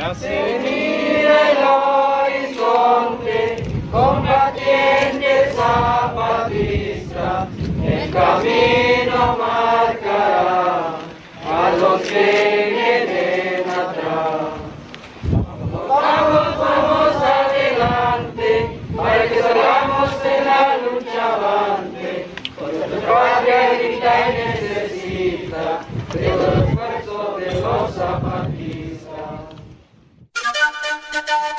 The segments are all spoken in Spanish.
Mira el horizonte, combatiente zapatista, el camino marcará a los que vienen atrás. Vamos, vamos adelante, para que salgamos de la lucha avante, porque nuestra patria grita y necesita de los esfuerzos de los zapatistas.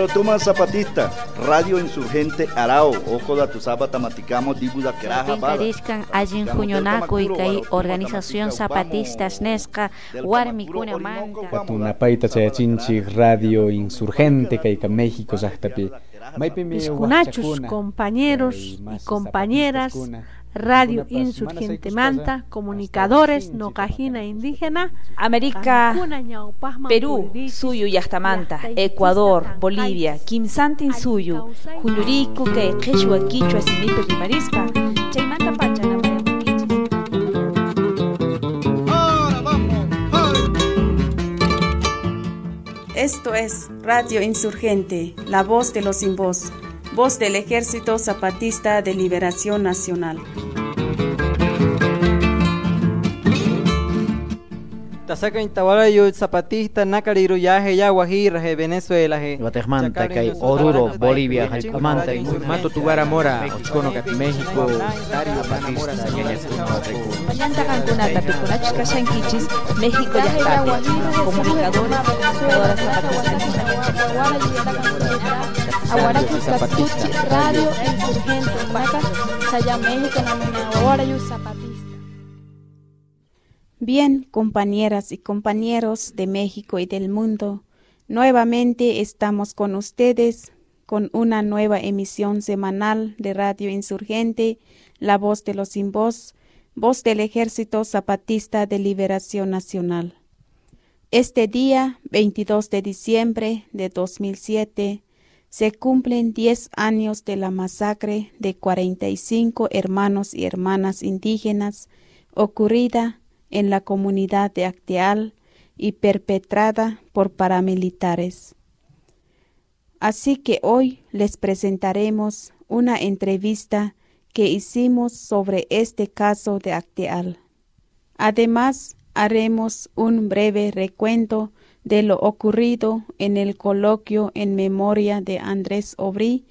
Mauro Tumas Zapatista, Radio Insurgente Arao, Ojo da tu Zapata Maticamo, Dibuda Queraja. Pintariscan allin Juñonaco y kay Organización Zapatistas Nesca, Warmicuna Manta. Patunapayta chayachinchik Radio Insurgente kayka México. Maypimi Piscunachos, waqchakuna, compañeros y compañeras. Radio Insurgente Manta, sayk'uspaqa, comunicadores, Nocajina Indígena, América, Perú, Suyu Yachtamanta, Llaqtaychista, Ecuador, Bolivia, Kimsantin Suyu, Juñuriku, kay Quechua, Quichua, Simipe, Rimarispa, Chaymanta Pachana, Esto es Radio Insurgente, la voz de los sin voz, voz del Ejército Zapatista de Liberación Nacional. Tasaka intawarayo zapatista nakariru yaje ya guajira je Venezuela je. Guatemala, Oruro, Bolivia, Jalpamanta, Mato Tugara Mora, Ochcono, México, Zapatista, Casanquichis, México, comunicadores, zapatistas. Aguarayu Katuchi, Radio Insurgente, Maca, Saya México, Namina, Aguarayu Zapatista. Bien, compañeras y compañeros de México y del mundo, nuevamente estamos con ustedes con una nueva emisión semanal de Radio Insurgente, La Voz de los Sin Voz, voz del Ejército Zapatista de Liberación Nacional. Este día, 22 de diciembre de 2007, se cumplen 10 años de la masacre de 45 hermanos y hermanas indígenas ocurrida en la comunidad de Acteal y perpetrada por paramilitares. Así que hoy les presentaremos una entrevista que hicimos sobre este caso de Acteal. Además, haremos un breve recuento de lo ocurrido en el coloquio en memoria de Andrés Obrí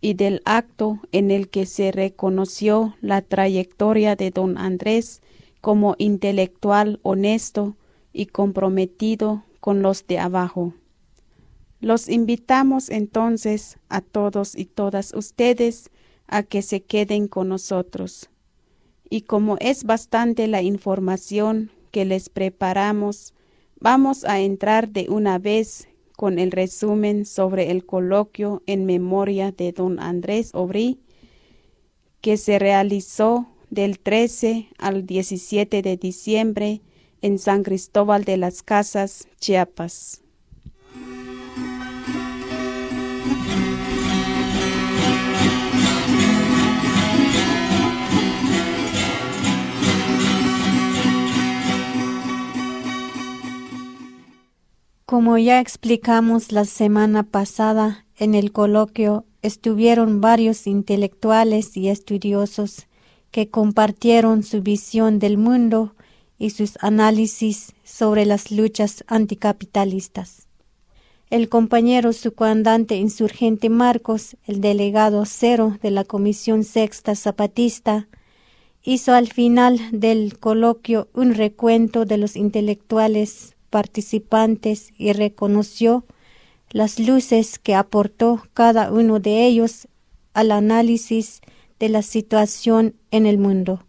y del acto en el que se reconoció la trayectoria de don Andrés como intelectual honesto y comprometido con los de abajo. Los invitamos entonces a todos y todas ustedes a que se queden con nosotros. Y como es bastante la información que les preparamos, vamos a entrar de una vez con el resumen sobre el coloquio en memoria de don Andrés Obrí, que se realizó del 13 al 17 de diciembre en San Cristóbal de las Casas, Chiapas. Como ya explicamos la semana pasada, en el coloquio estuvieron varios intelectuales y estudiosos que compartieron su visión del mundo y sus análisis sobre las luchas anticapitalistas. El compañero subcomandante insurgente Marcos, el delegado cero de la Comisión Sexta Zapatista, hizo al final del coloquio un recuento de los intelectuales participantes y reconoció las luces que aportó cada uno de ellos al análisis de la situación en el mundo.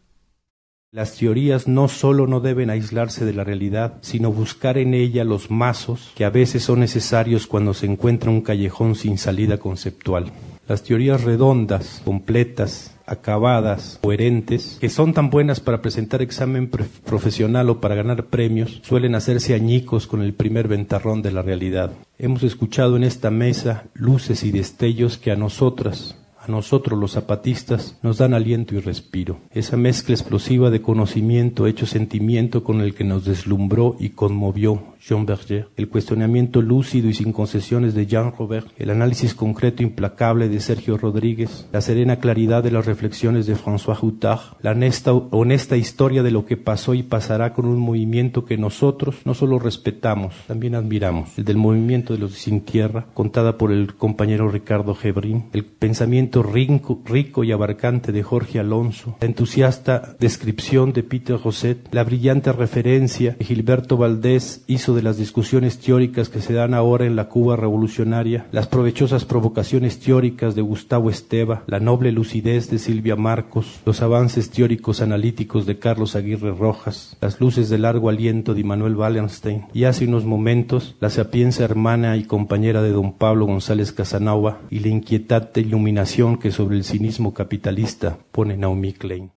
Las teorías no solo no deben aislarse de la realidad, sino buscar en ella los mazos que a veces son necesarios cuando se encuentra un callejón sin salida conceptual. Las teorías redondas, completas, acabadas, coherentes, que son tan buenas para presentar examen profesional o para ganar premios, suelen hacerse añicos con el primer ventarrón de la realidad. Hemos escuchado en esta mesa luces y destellos que a nosotras, a nosotros los zapatistas, nos dan aliento y respiro. Esa mezcla explosiva de conocimiento hecho sentimiento con el que nos deslumbró y conmovió Jean Berger, el cuestionamiento lúcido y sin concesiones de Jean Robert, el análisis concreto implacable de Sergio Rodríguez, la serena claridad de las reflexiones de François Houtard, la honesta, historia de lo que pasó y pasará con un movimiento que nosotros no solo respetamos, también admiramos, el del movimiento de los sin tierra, contada por el compañero Ricardo Gebrín, el pensamiento rico, y abarcante de Jorge Alonso, la entusiasta descripción de Peter Rosset, la brillante referencia que Gilberto Valdés de las discusiones teóricas que se dan ahora en la Cuba revolucionaria, las provechosas provocaciones teóricas de Gustavo Esteva, la noble lucidez de Silvia Marcos, los avances teóricos analíticos de Carlos Aguirre Rojas, las luces de largo aliento de Manuel Wallenstein y hace unos momentos la sapienza hermana y compañera de don Pablo González Casanova y la inquietante iluminación que sobre el cinismo capitalista pone Naomi Klein.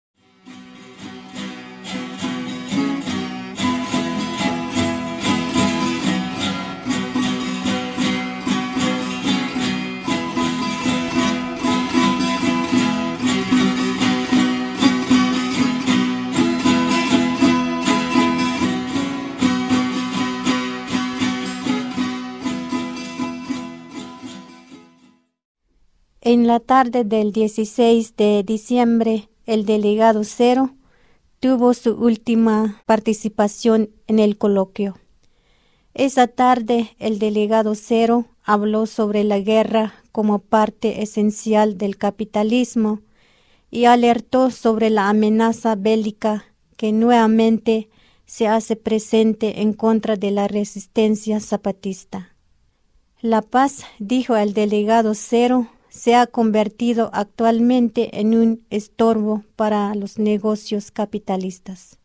En la tarde del 16 de diciembre, el delegado Cero tuvo su última participación en el coloquio. Esa tarde, el delegado Cero habló sobre la guerra como parte esencial del capitalismo y alertó sobre la amenaza bélica que nuevamente se hace presente en contra de la resistencia zapatista. La paz, dijo el delegado Cero, se ha convertido actualmente en un estorbo para los negocios capitalistas.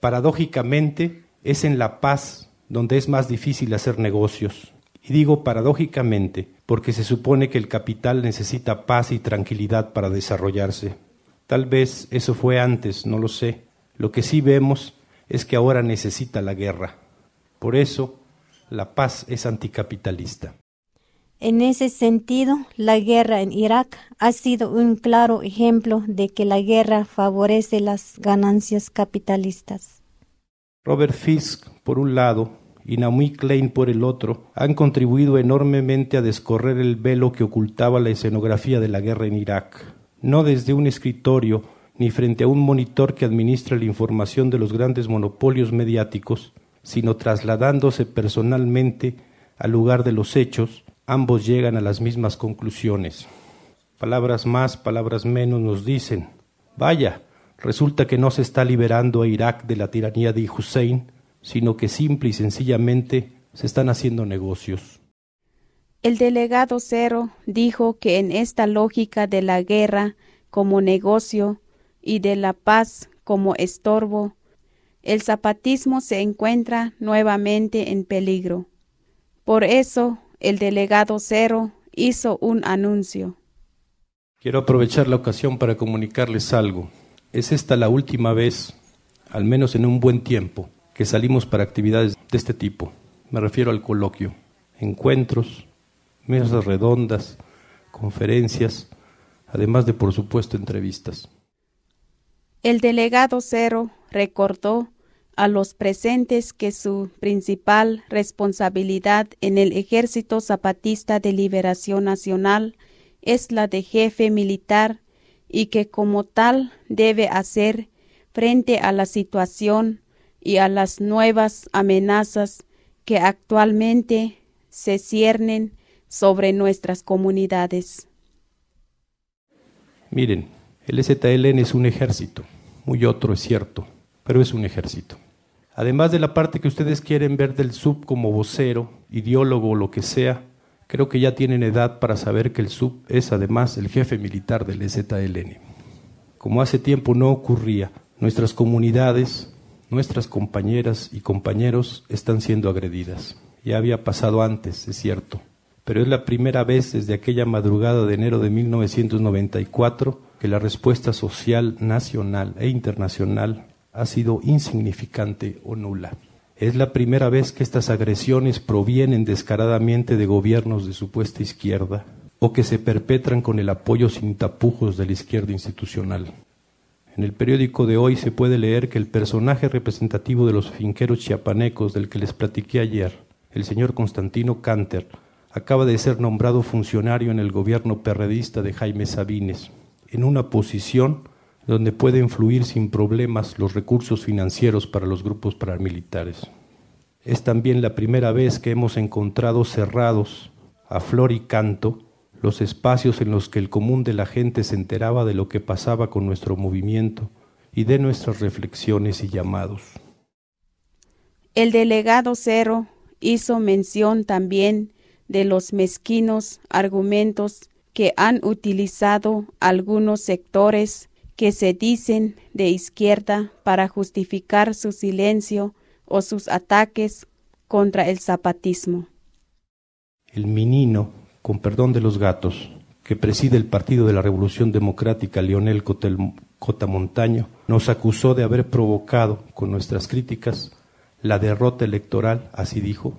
Paradójicamente, es en la paz donde es más difícil hacer negocios. Y digo paradójicamente porque se supone que el capital necesita paz y tranquilidad para desarrollarse. Tal vez eso fue antes, no lo sé. Lo que sí vemos es que ahora necesita la guerra. Por eso, la paz es anticapitalista. En ese sentido, la guerra en Irak ha sido un claro ejemplo de que la guerra favorece las ganancias capitalistas. Robert Fisk, por un lado, y Naomi Klein por el otro, han contribuido enormemente a descorrer el velo que ocultaba la escenografía de la guerra en Irak. No desde un escritorio ni frente a un monitor que administra la información de los grandes monopolios mediáticos, sino trasladándose personalmente al lugar de los hechos ambos llegan a las mismas conclusiones. Palabras más, palabras menos nos dicen, vaya, resulta que no se está liberando a Irak de la tiranía de Hussein, sino que simple y sencillamente se están haciendo negocios. El delegado Cero dijo que en esta lógica de la guerra como negocio y de la paz como estorbo, el zapatismo se encuentra nuevamente en peligro. Por eso el delegado Cero hizo un anuncio. Quiero aprovechar la ocasión para comunicarles algo. Es esta la última vez, al menos en un buen tiempo, que salimos para actividades de este tipo. Me refiero al coloquio, encuentros, mesas redondas, conferencias, además de, por supuesto, entrevistas. El delegado Cero recordó a los presentes que su principal responsabilidad en el Ejército Zapatista de Liberación Nacional es la de jefe militar y que como tal debe hacer frente a la situación y a las nuevas amenazas que actualmente se ciernen sobre nuestras comunidades. Miren, el ZLN es un ejército, muy otro es cierto, pero es un ejército. Además de la parte que ustedes quieren ver del sub como vocero, ideólogo o lo que sea, creo que ya tienen edad para saber que el sub es además el jefe militar del EZLN. Como hace tiempo no ocurría, nuestras comunidades, nuestras compañeras y compañeros están siendo agredidas. Ya había pasado antes, es cierto, pero es la primera vez desde aquella madrugada de enero de 1994 que la respuesta social nacional e internacional ha sido insignificante o nula. Es la primera vez que estas agresiones provienen descaradamente de gobiernos de supuesta izquierda, o que se perpetran con el apoyo sin tapujos de la izquierda institucional. En el periódico de hoy se puede leer que el personaje representativo de los finqueros chiapanecos del que les platiqué ayer, el señor Constantino Canter, acaba de ser nombrado funcionario en el gobierno perredista de Jaime Sabines, en una posición donde puede influir sin problemas los recursos financieros para los grupos paramilitares. Es también la primera vez que hemos encontrado cerrados a flor y canto los espacios en los que el común de la gente se enteraba de lo que pasaba con nuestro movimiento y de nuestras reflexiones y llamados. El delegado Cero hizo mención también de los mezquinos argumentos que han utilizado algunos sectores que se dicen de izquierda para justificar su silencio o sus ataques contra el zapatismo. El menino, con perdón de los gatos, que preside el Partido de la Revolución Democrática, Leonel Cotamontaño, nos acusó de haber provocado con nuestras críticas la derrota electoral, así dijo,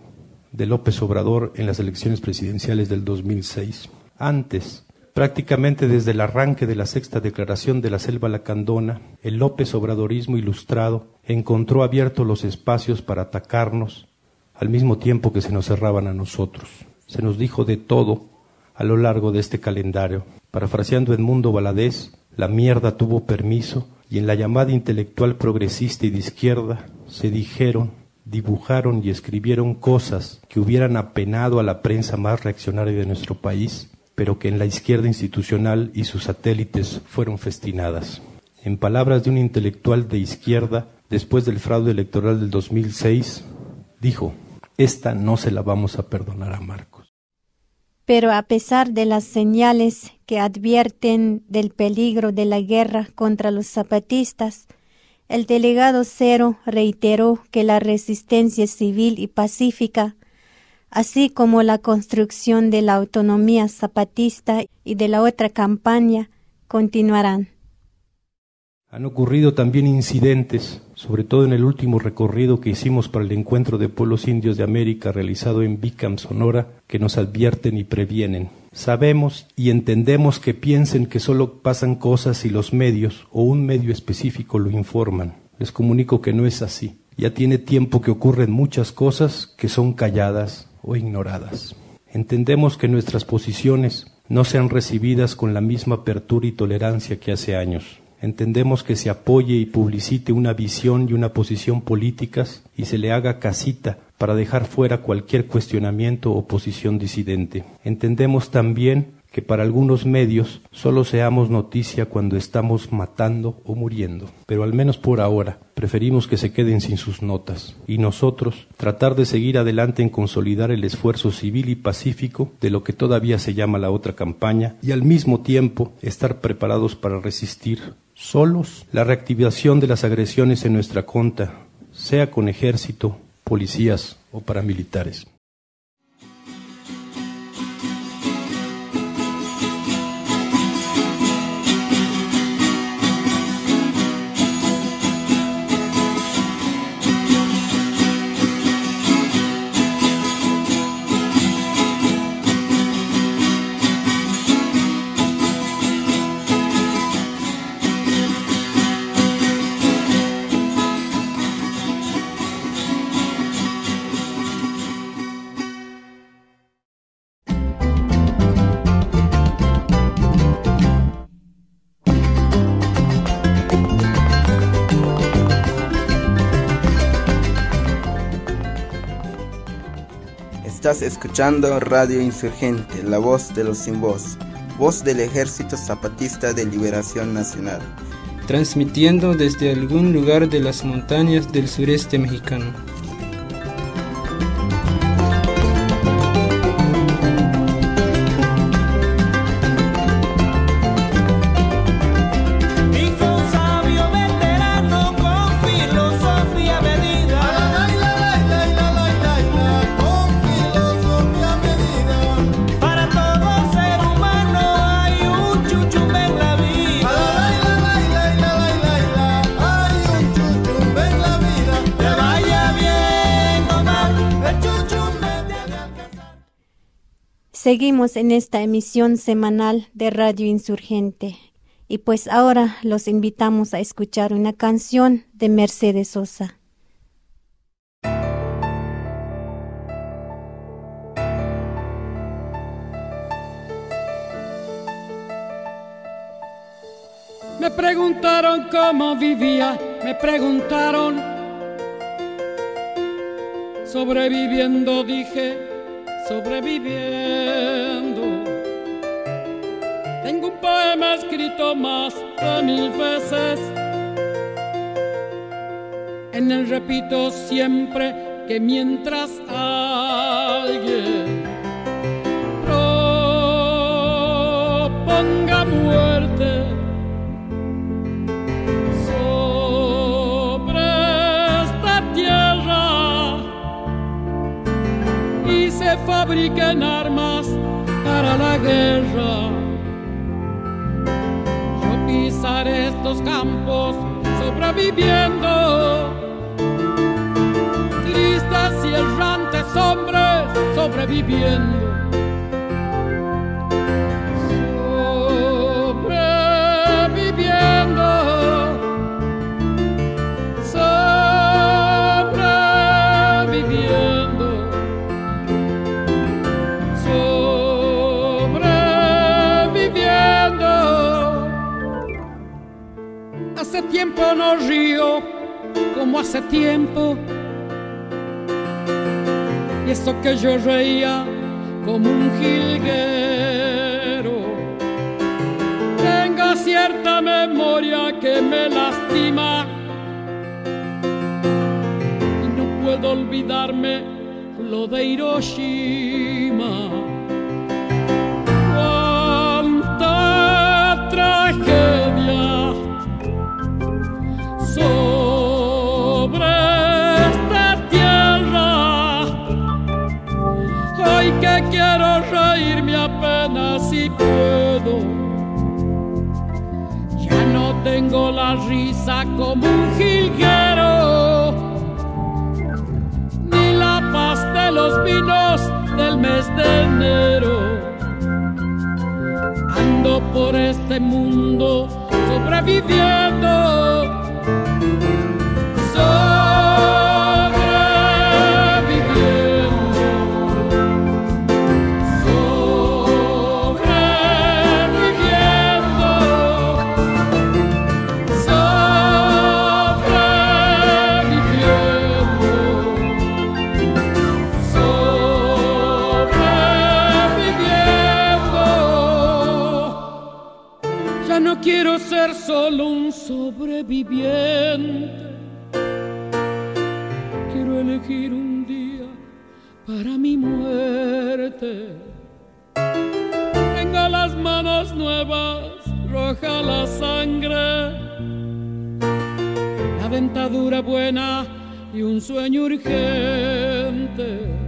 de López Obrador en las elecciones presidenciales del 2006. Antes, prácticamente desde el arranque de la sexta declaración de la Selva Lacandona, el López Obradorismo ilustrado encontró abiertos los espacios para atacarnos al mismo tiempo que se nos cerraban a nosotros. Se nos dijo de todo a lo largo de este calendario. Parafraseando Edmundo Valadez, la mierda tuvo permiso y en la llamada intelectual progresista y de izquierda se dijeron dibujaron y escribieron cosas que hubieran apenado a la prensa más reaccionaria de nuestro país, pero que en la izquierda institucional y sus satélites fueron festinadas. En palabras de un intelectual de izquierda, después del fraude electoral del 2006, dijo, esta no se la vamos a perdonar a Marcos. Pero a pesar de las señales que advierten del peligro de la guerra contra los zapatistas, el delegado Cero reiteró que la resistencia civil y pacífica, así como la construcción de la autonomía zapatista y de la otra campaña, continuarán. Han ocurrido también incidentes, sobre todo en el último recorrido que hicimos para el encuentro de pueblos indios de América realizado en Bicam, Sonora, que nos advierten y previenen. Sabemos y entendemos que piensen que solo pasan cosas si los medios o un medio específico lo informan. Les comunico que no es así. Ya tiene tiempo que ocurren muchas cosas que son calladas o ignoradas. Entendemos que nuestras posiciones no sean recibidas con la misma apertura y tolerancia que hace años. Entendemos que se apoye y publicite una visión y una posición políticas y se le haga casita para dejar fuera cualquier cuestionamiento o posición disidente. Entendemos también que para algunos medios solo seamos noticia cuando estamos matando o muriendo, pero al menos por ahora preferimos que se queden sin sus notas y nosotros tratar de seguir adelante en consolidar el esfuerzo civil y pacífico de lo que todavía se llama la otra campaña y al mismo tiempo estar preparados para resistir solos la reactivación de las agresiones en nuestra conta, sea con ejército, policías o paramilitares. Escuchando Radio Insurgente, la voz de los sin voz, voz del Ejército Zapatista de Liberación Nacional. Transmitiendo desde algún lugar de las montañas del sureste mexicano. Seguimos en esta emisión semanal de Radio Insurgente. Y pues ahora los invitamos a escuchar una canción de Mercedes Sosa. Me preguntaron cómo vivía, me preguntaron. Sobreviviendo, dije, sobreviviendo. Tengo un poema escrito más de mil veces. En él repito siempre que mientras alguien fabriquen armas para la guerra. Yo pisaré estos campos sobreviviendo. Tristes y errantes hombres sobreviviendo. Hace tiempo. Y eso que yo reía como un jilguero. Tengo cierta memoria que me lastima puedo olvidarme lo de Hiroshima. Tengo la risa como un jilguero paz de los vinos del mes de enero. Ando por este mundo sobreviviendo. Sobreviviente. Quiero elegir un día para mi muerte. Tengo las manos nuevas, roja la sangre, la dentadura buena y un sueño urgente.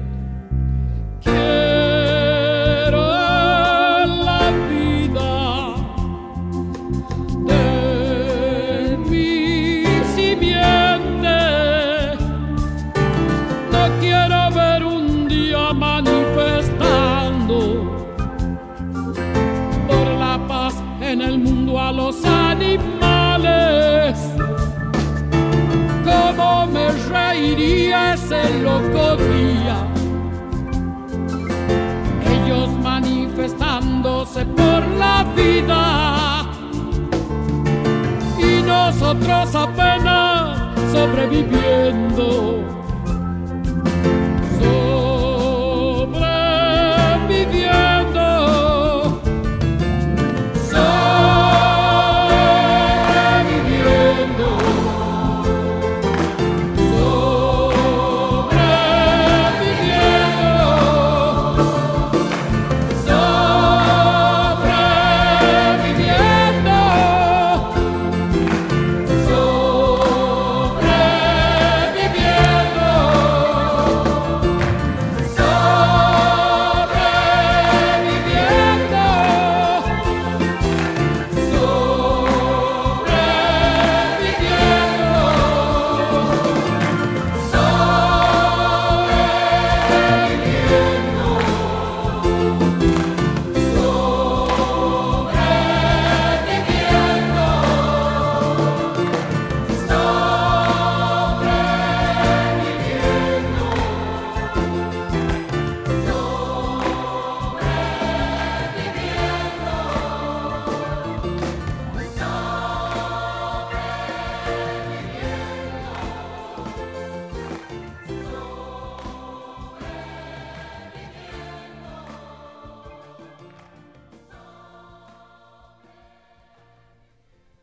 Vida y nosotros apenas sobreviviendo.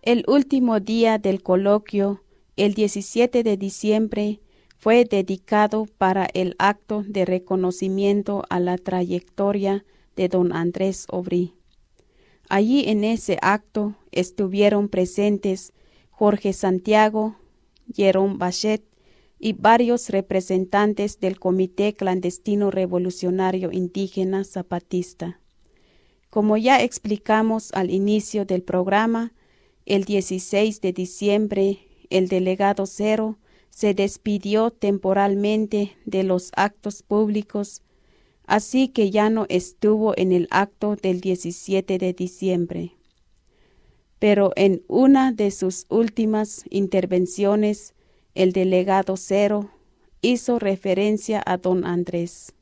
El último día del coloquio, el 17 de diciembre, fue dedicado para el acto de reconocimiento a la trayectoria de don Andrés Obrí. Allí en ese acto estuvieron presentes Jorge Santiago, Jerón Bachet y varios representantes del Comité Clandestino Revolucionario Indígena Zapatista. Como ya explicamos al inicio del programa, el 16 de diciembre el delegado Cero se despidió temporalmente de los actos públicos, así que ya no estuvo en el acto del 17 de diciembre. Pero en una de sus últimas intervenciones, el delegado Cero hizo referencia a don Andrés.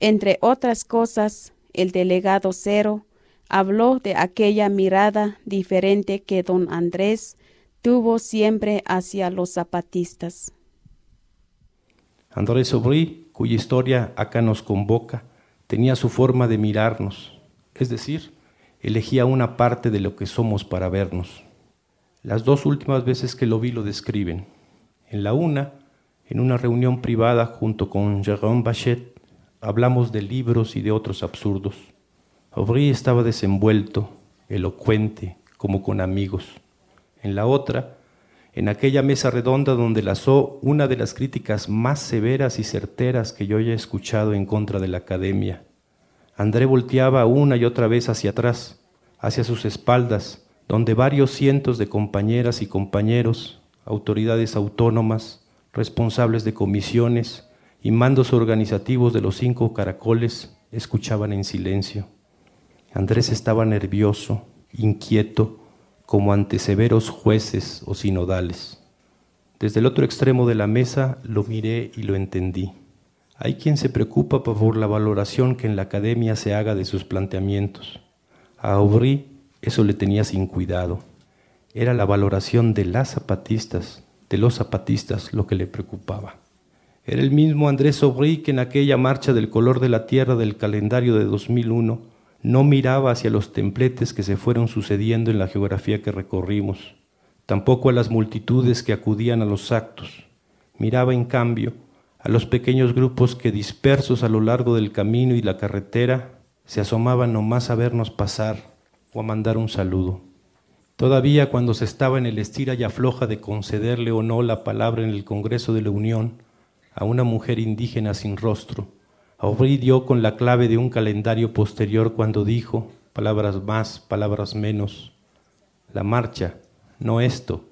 Entre otras cosas, el delegado Cero habló de aquella mirada diferente que don Andrés tuvo siempre hacia los zapatistas. Andrés Aubry, cuya historia acá nos convoca, tenía su forma de mirarnos, es decir, elegía una parte de lo que somos para vernos. Las dos últimas veces que lo vi lo describen. En la una, en una reunión privada junto con Jérôme Bachet, hablamos de libros y de otros absurdos. Aubry estaba desenvuelto, elocuente, como con amigos. En la otra, en aquella mesa redonda donde lazó una de las críticas más severas y certeras que yo haya escuchado en contra de la academia. André volteaba una y otra vez hacia atrás, hacia sus espaldas, donde varios cientos de compañeras y compañeros, autoridades autónomas, responsables de comisiones y mandos organizativos de los cinco caracoles escuchaban en silencio. Andrés estaba nervioso, inquieto, como ante severos jueces o sinodales. Desde el otro extremo de la mesa lo miré y lo entendí. Hay quien se preocupa por la valoración que en la academia se haga de sus planteamientos. A Aubry eso le tenía sin cuidado. Era la valoración de las zapatistas, de los zapatistas, lo que le preocupaba. Era el mismo Andrés Aubry que en aquella marcha del color de la tierra del calendario de 2001 no miraba hacia los templetes que se fueron sucediendo en la geografía que recorrimos, tampoco a las multitudes que acudían a los actos. Miraba, en cambio, a los pequeños grupos que dispersos a lo largo del camino y la carretera se asomaban nomás a vernos pasar o a mandar un saludo. Todavía cuando se estaba en el estira y afloja de concederle o no la palabra en el Congreso de la Unión a una mujer indígena sin rostro, Aubry dio con la clave de un calendario posterior cuando dijo, palabras más, palabras menos, la marcha, no esto,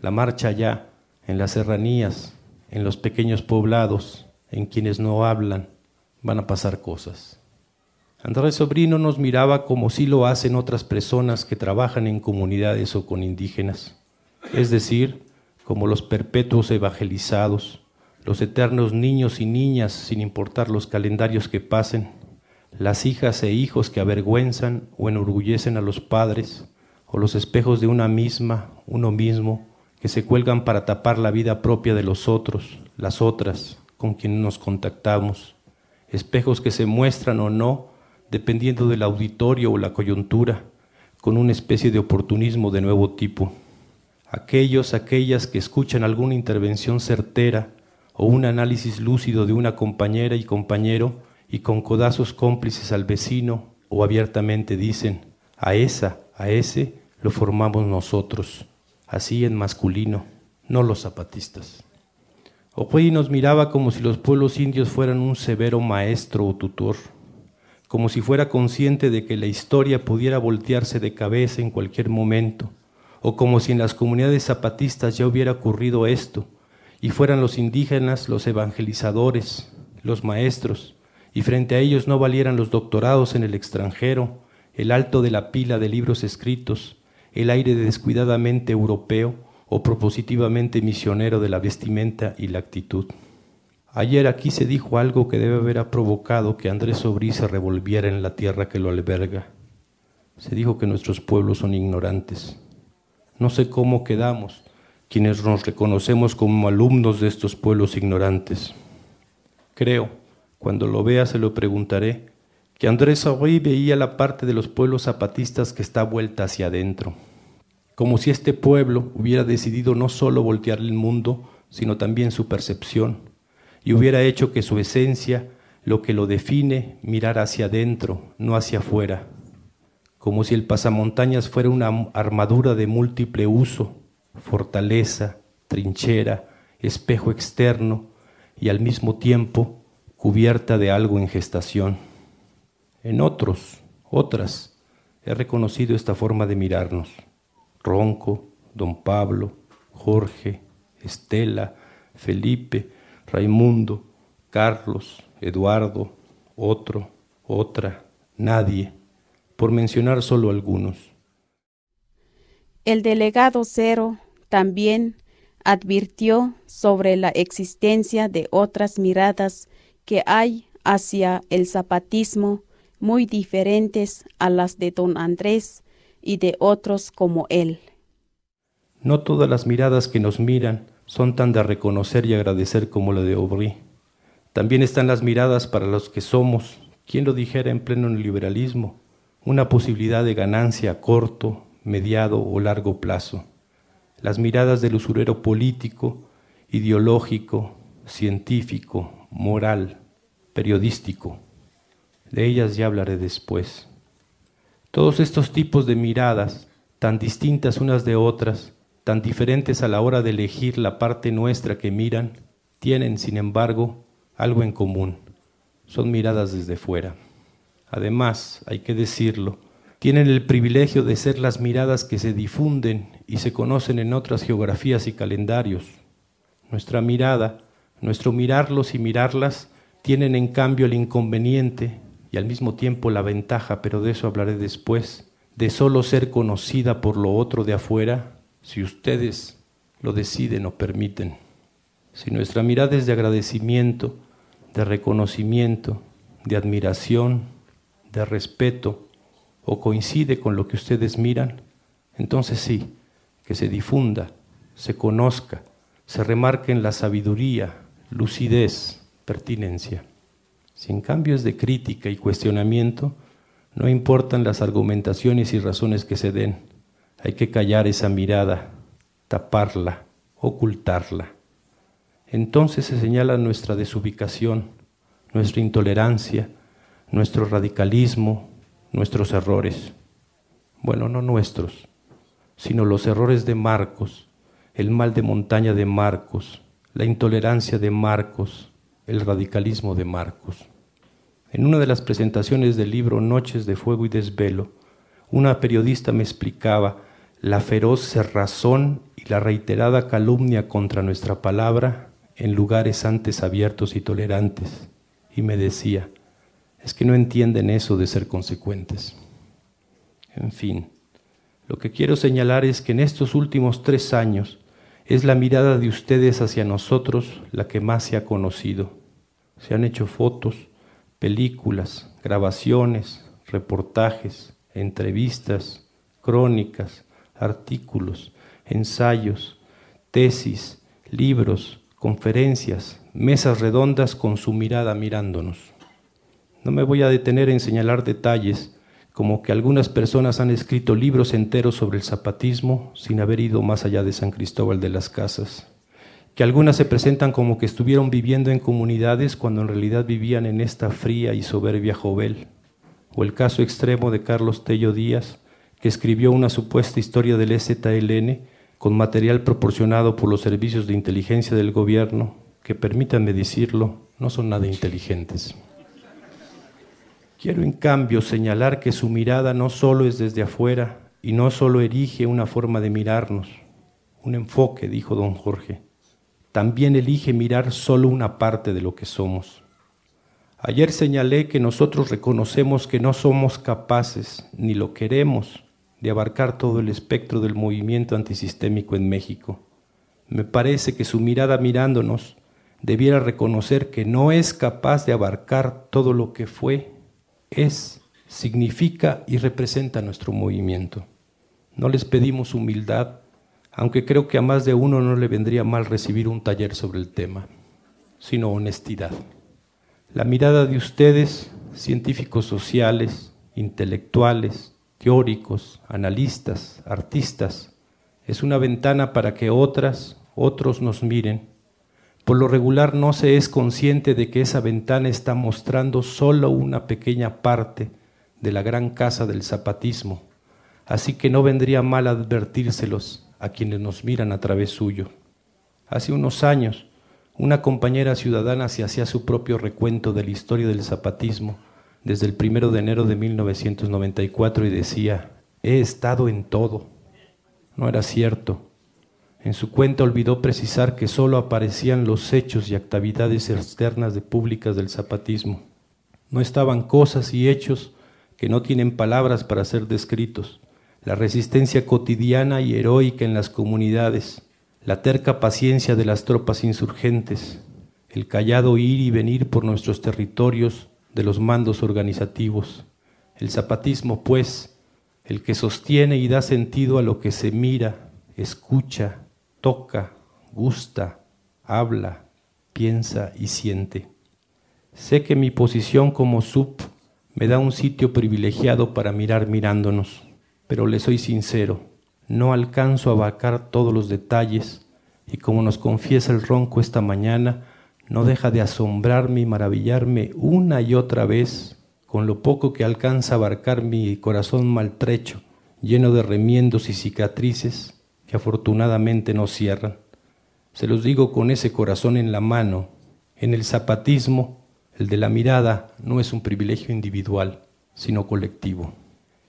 la marcha allá, en las serranías, en los pequeños poblados, en quienes no hablan, van a pasar cosas. Andrés Sobrino nos miraba como si lo hacen otras personas que trabajan en comunidades o con indígenas, es decir, como los perpetuos evangelizados, los eternos niños y niñas sin importar los calendarios que pasen, las hijas e hijos que avergüenzan o enorgullecen a los padres, o los espejos de una misma, uno mismo, que se cuelgan para tapar la vida propia de los otros, las otras, con quienes nos contactamos, espejos que se muestran o no, dependiendo del auditorio o la coyuntura, con una especie de oportunismo de nuevo tipo. Aquellos, aquellas que escuchan alguna intervención certera, o un análisis lúcido de una compañera y compañero y con codazos cómplices al vecino o abiertamente dicen, a esa, a ese lo formamos nosotros, así en masculino, no los zapatistas. Opuey nos miraba como si los pueblos indios fueran un severo maestro o tutor, como si fuera consciente de que la historia pudiera voltearse de cabeza en cualquier momento, o como si en las comunidades zapatistas ya hubiera ocurrido esto, y fueran los indígenas los evangelizadores, los maestros, y frente a ellos no valieran los doctorados en el extranjero, el alto de la pila de libros escritos, el aire descuidadamente europeo o propositivamente misionero de la vestimenta y la actitud. Ayer aquí se dijo algo que debe haber provocado que Andrés Sobrí se revolviera en la tierra que lo alberga. Se dijo que nuestros pueblos son ignorantes. No sé cómo quedamos, quienes nos reconocemos como alumnos de estos pueblos ignorantes. Creo, cuando lo vea se lo preguntaré, que Andrés Aubry veía la parte de los pueblos zapatistas que está vuelta hacia adentro, como si este pueblo hubiera decidido no solo voltear el mundo, sino también su percepción, y hubiera hecho que su esencia, lo que lo define, mirara hacia adentro, no hacia afuera, como si el pasamontañas fuera una armadura de múltiple uso, fortaleza, trinchera, espejo externo y al mismo tiempo cubierta de algo en gestación. En otros, otras, he reconocido esta forma de mirarnos. Ronco, don Pablo, Jorge, Estela, Felipe, Raimundo, Carlos, Eduardo, otro, otra, nadie, por mencionar solo algunos. El delegado Cero también advirtió sobre la existencia de otras miradas que hay hacia el zapatismo muy diferentes a las de don Andrés y de otros como él. No todas las miradas que nos miran son tan de reconocer y agradecer como la de Aubry. También están las miradas para los que somos, quien lo dijera en pleno liberalismo, una posibilidad de ganancia a corto, mediado o largo plazo. Las miradas del usurero político, ideológico, científico, moral, periodístico. De ellas ya hablaré después. Todos estos tipos de miradas, tan distintas unas de otras, tan diferentes a la hora de elegir la parte nuestra que miran, tienen, sin embargo, algo en común. Son miradas desde fuera. Además, hay que decirlo, tienen el privilegio de ser las miradas que se difunden y se conocen en otras geografías y calendarios. Nuestra mirada, nuestro mirarlos y mirarlas, tienen en cambio el inconveniente y al mismo tiempo la ventaja, pero de eso hablaré después, de solo ser conocida por lo otro de afuera, si ustedes lo deciden o permiten. Si nuestra mirada es de agradecimiento, de reconocimiento, de admiración, de respeto, o coincide con lo que ustedes miran, entonces sí, que se difunda, se conozca, se remarque en la sabiduría, lucidez, pertinencia. Si en cambio es de crítica y cuestionamiento, no importan las argumentaciones y razones que se den, hay que callar esa mirada, taparla, ocultarla. Entonces se señala nuestra desubicación, nuestra intolerancia, nuestro radicalismo, nuestros errores. Bueno, no nuestros, sino los errores de Marcos, el mal de montaña de Marcos, la intolerancia de Marcos, el radicalismo de Marcos. En una de las presentaciones del libro Noches de Fuego y Desvelo, una periodista me explicaba la feroz cerrazón y la reiterada calumnia contra nuestra palabra en lugares antes abiertos y tolerantes, y me decía, es que no entienden eso de ser consecuentes. En fin, lo que quiero señalar es que en estos últimos tres años es la mirada de ustedes hacia nosotros la que más se ha conocido. Se han hecho fotos, películas, grabaciones, reportajes, entrevistas, crónicas, artículos, ensayos, tesis, libros, conferencias, mesas redondas con su mirada mirándonos. No me voy a detener en señalar detalles, como que algunas personas han escrito libros enteros sobre el zapatismo sin haber ido más allá de San Cristóbal de las Casas. Que algunas se presentan como que estuvieron viviendo en comunidades cuando en realidad vivían en esta fría y soberbia jovel, o el caso extremo de Carlos Tello Díaz, que escribió una supuesta historia del EZLN con material proporcionado por los servicios de inteligencia del gobierno, que permítanme decirlo, no son nada inteligentes. Quiero en cambio señalar que su mirada no solo es desde afuera y no solo erige una forma de mirarnos, un enfoque, dijo don Jorge, también elige mirar solo una parte de lo que somos. Ayer señalé que nosotros reconocemos que no somos capaces, ni lo queremos, de abarcar todo el espectro del movimiento antisistémico en México. Me parece que su mirada mirándonos debiera reconocer que no es capaz de abarcar todo lo que fue, es, significa y representa nuestro movimiento. No les pedimos humildad, aunque creo que a más de uno no le vendría mal recibir un taller sobre el tema, sino honestidad. La mirada de ustedes, científicos sociales, intelectuales, teóricos, analistas, artistas, Es una ventana para que otras, otros nos miren. Por lo regular no se es consciente de que esa ventana está mostrando solo una pequeña parte de la gran casa del zapatismo, así que no vendría mal advertírselos a quienes nos miran a través suyo. Hace unos años, una compañera ciudadana se hacía su propio recuento de la historia del zapatismo desde el primero de enero de 1994 y decía, he estado en todo. No era cierto. En su cuenta olvidó precisar que sólo aparecían los hechos y actividades externas de públicas del zapatismo. No estaban cosas y hechos que no tienen palabras para ser descritos. La resistencia cotidiana y heroica en las comunidades, la terca paciencia de las tropas insurgentes, el callado ir y venir por nuestros territorios de los mandos organizativos. El zapatismo, pues, el que sostiene y da sentido a lo que se mira, escucha, toca, gusta, habla, piensa y siente. Sé que mi posición como sub me da un sitio privilegiado para mirar mirándonos, pero le soy sincero, no alcanzo a abarcar todos los detalles y como nos confiesa el ronco esta mañana, no deja de asombrarme y maravillarme una y otra vez con lo poco que alcanza a abarcar mi corazón maltrecho, lleno de remiendos y cicatrices que afortunadamente no cierran. Se los digo con ese corazón en la mano. En el zapatismo, el de la mirada no es un privilegio individual, sino colectivo.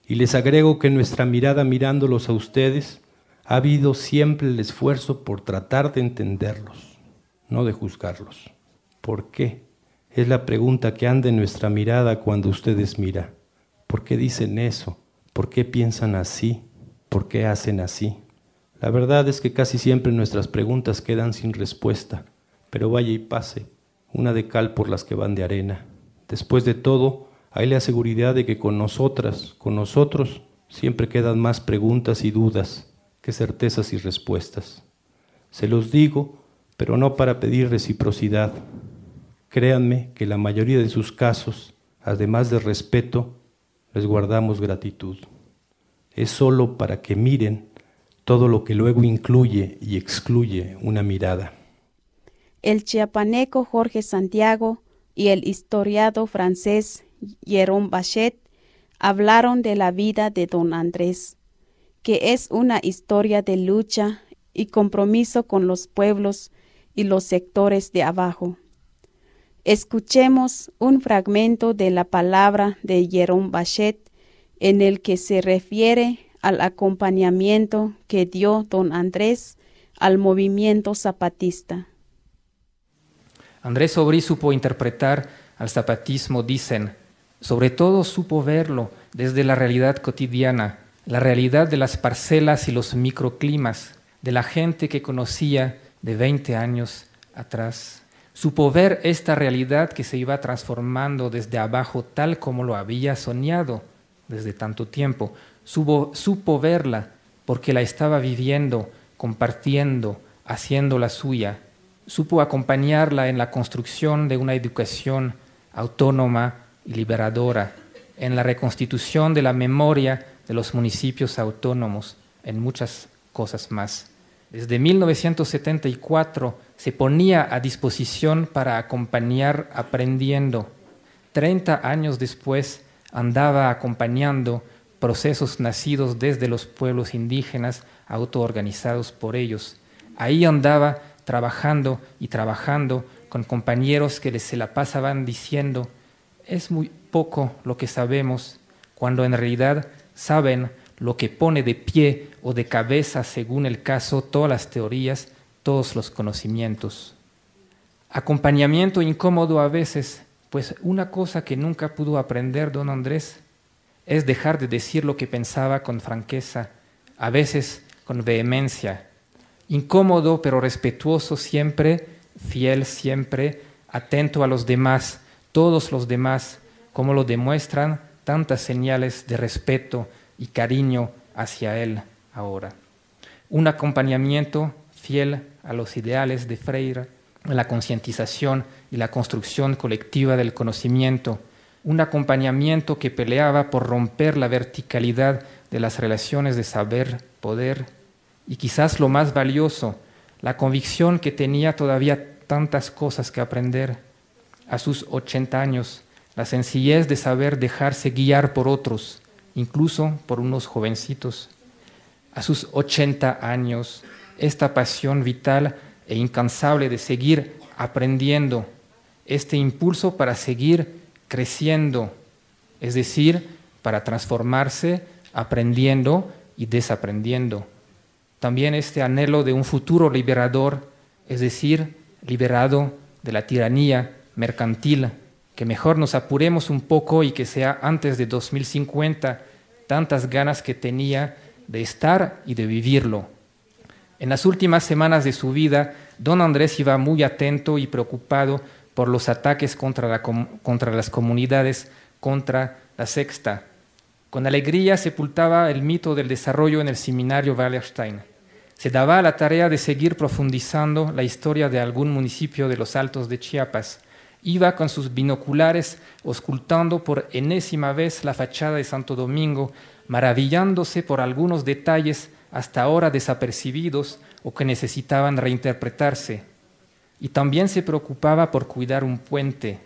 Y les agrego que nuestra mirada mirándolos a ustedes ha habido siempre el esfuerzo por tratar de entenderlos, no de juzgarlos. ¿Por qué? Es la pregunta que anda en nuestra mirada cuando ustedes miran. ¿Por qué dicen eso? ¿Por qué piensan así? ¿Por qué hacen así? La verdad es que casi siempre nuestras preguntas quedan sin respuesta, pero vaya y pase, una de cal por las que van de arena. Después de todo, hay la seguridad de que con nosotras, con nosotros, siempre quedan más preguntas y dudas que certezas y respuestas. Se los digo, pero no para pedir reciprocidad, Créanme que la mayoría de sus casos, además de respeto, les guardamos gratitud. Es solo para que miren todo lo que luego incluye y excluye una mirada. El chiapaneco Jorge Santiago y el historiado francés Jérôme Bachet hablaron de la vida de don Andrés, que es una historia de lucha y compromiso con los pueblos y los sectores de abajo. Escuchemos un fragmento de la palabra de Jerome Bachet en el que se refiere al acompañamiento que dio don Andrés al movimiento zapatista. Andrés Sobrí supo interpretar al zapatismo, dicen, sobre todo supo verlo desde la realidad cotidiana, la realidad de las parcelas y los microclimas, de la gente que conocía de 20 años atrás. Supo ver esta realidad que se iba transformando desde abajo tal como lo había soñado desde tanto tiempo. Supo, verla porque la estaba viviendo, compartiendo, haciendo la suya. Supo acompañarla en la construcción de una educación autónoma y liberadora, en la reconstitución de la memoria de los municipios autónomos, en muchas cosas más. Desde 1974 se ponía a disposición para acompañar aprendiendo. Treinta años después andaba acompañando procesos nacidos desde los pueblos indígenas autoorganizados por ellos. Ahí andaba trabajando y trabajando con compañeros que se la pasaban diciendo, es muy poco lo que sabemos, cuando en realidad saben lo que pone de pie o de cabeza, según el caso, todas las teorías, todos los conocimientos. Acompañamiento incómodo a veces, pues una cosa que nunca pudo aprender don Andrés es dejar de decir lo que pensaba con franqueza, a veces con vehemencia. Incómodo pero respetuoso siempre, fiel siempre, atento a los demás, todos los demás, como lo demuestran tantas señales de respeto, y cariño hacia Él ahora. Un acompañamiento fiel a los ideales de Freire, en la concientización y la construcción colectiva del conocimiento, un acompañamiento que peleaba por romper la verticalidad de las relaciones de saber, poder, y quizás lo más valioso, la convicción que tenía todavía tantas cosas que aprender. A sus 80 años, la sencillez de saber dejarse guiar por otros, incluso por unos jovencitos. A sus 80 años, esta pasión vital e incansable de seguir aprendiendo, este impulso para seguir creciendo, es decir, para transformarse aprendiendo y desaprendiendo. También este anhelo de un futuro liberador, es decir, liberado de la tiranía mercantil, que mejor nos apuremos un poco y que sea antes de 2050 tantas ganas que tenía de estar y de vivirlo. En las últimas semanas de su vida, don Andrés iba muy atento y preocupado por los ataques contra, contra las comunidades, contra la sexta. Con alegría sepultaba el mito del desarrollo en el seminario Wallerstein. Se daba la tarea de seguir profundizando la historia de algún municipio de los Altos de Chiapas. Iba con sus binoculares ocultando por enésima vez la fachada de Santo Domingo, maravillándose por algunos detalles hasta ahora desapercibidos o que necesitaban reinterpretarse. Y también se preocupaba por cuidar un puente,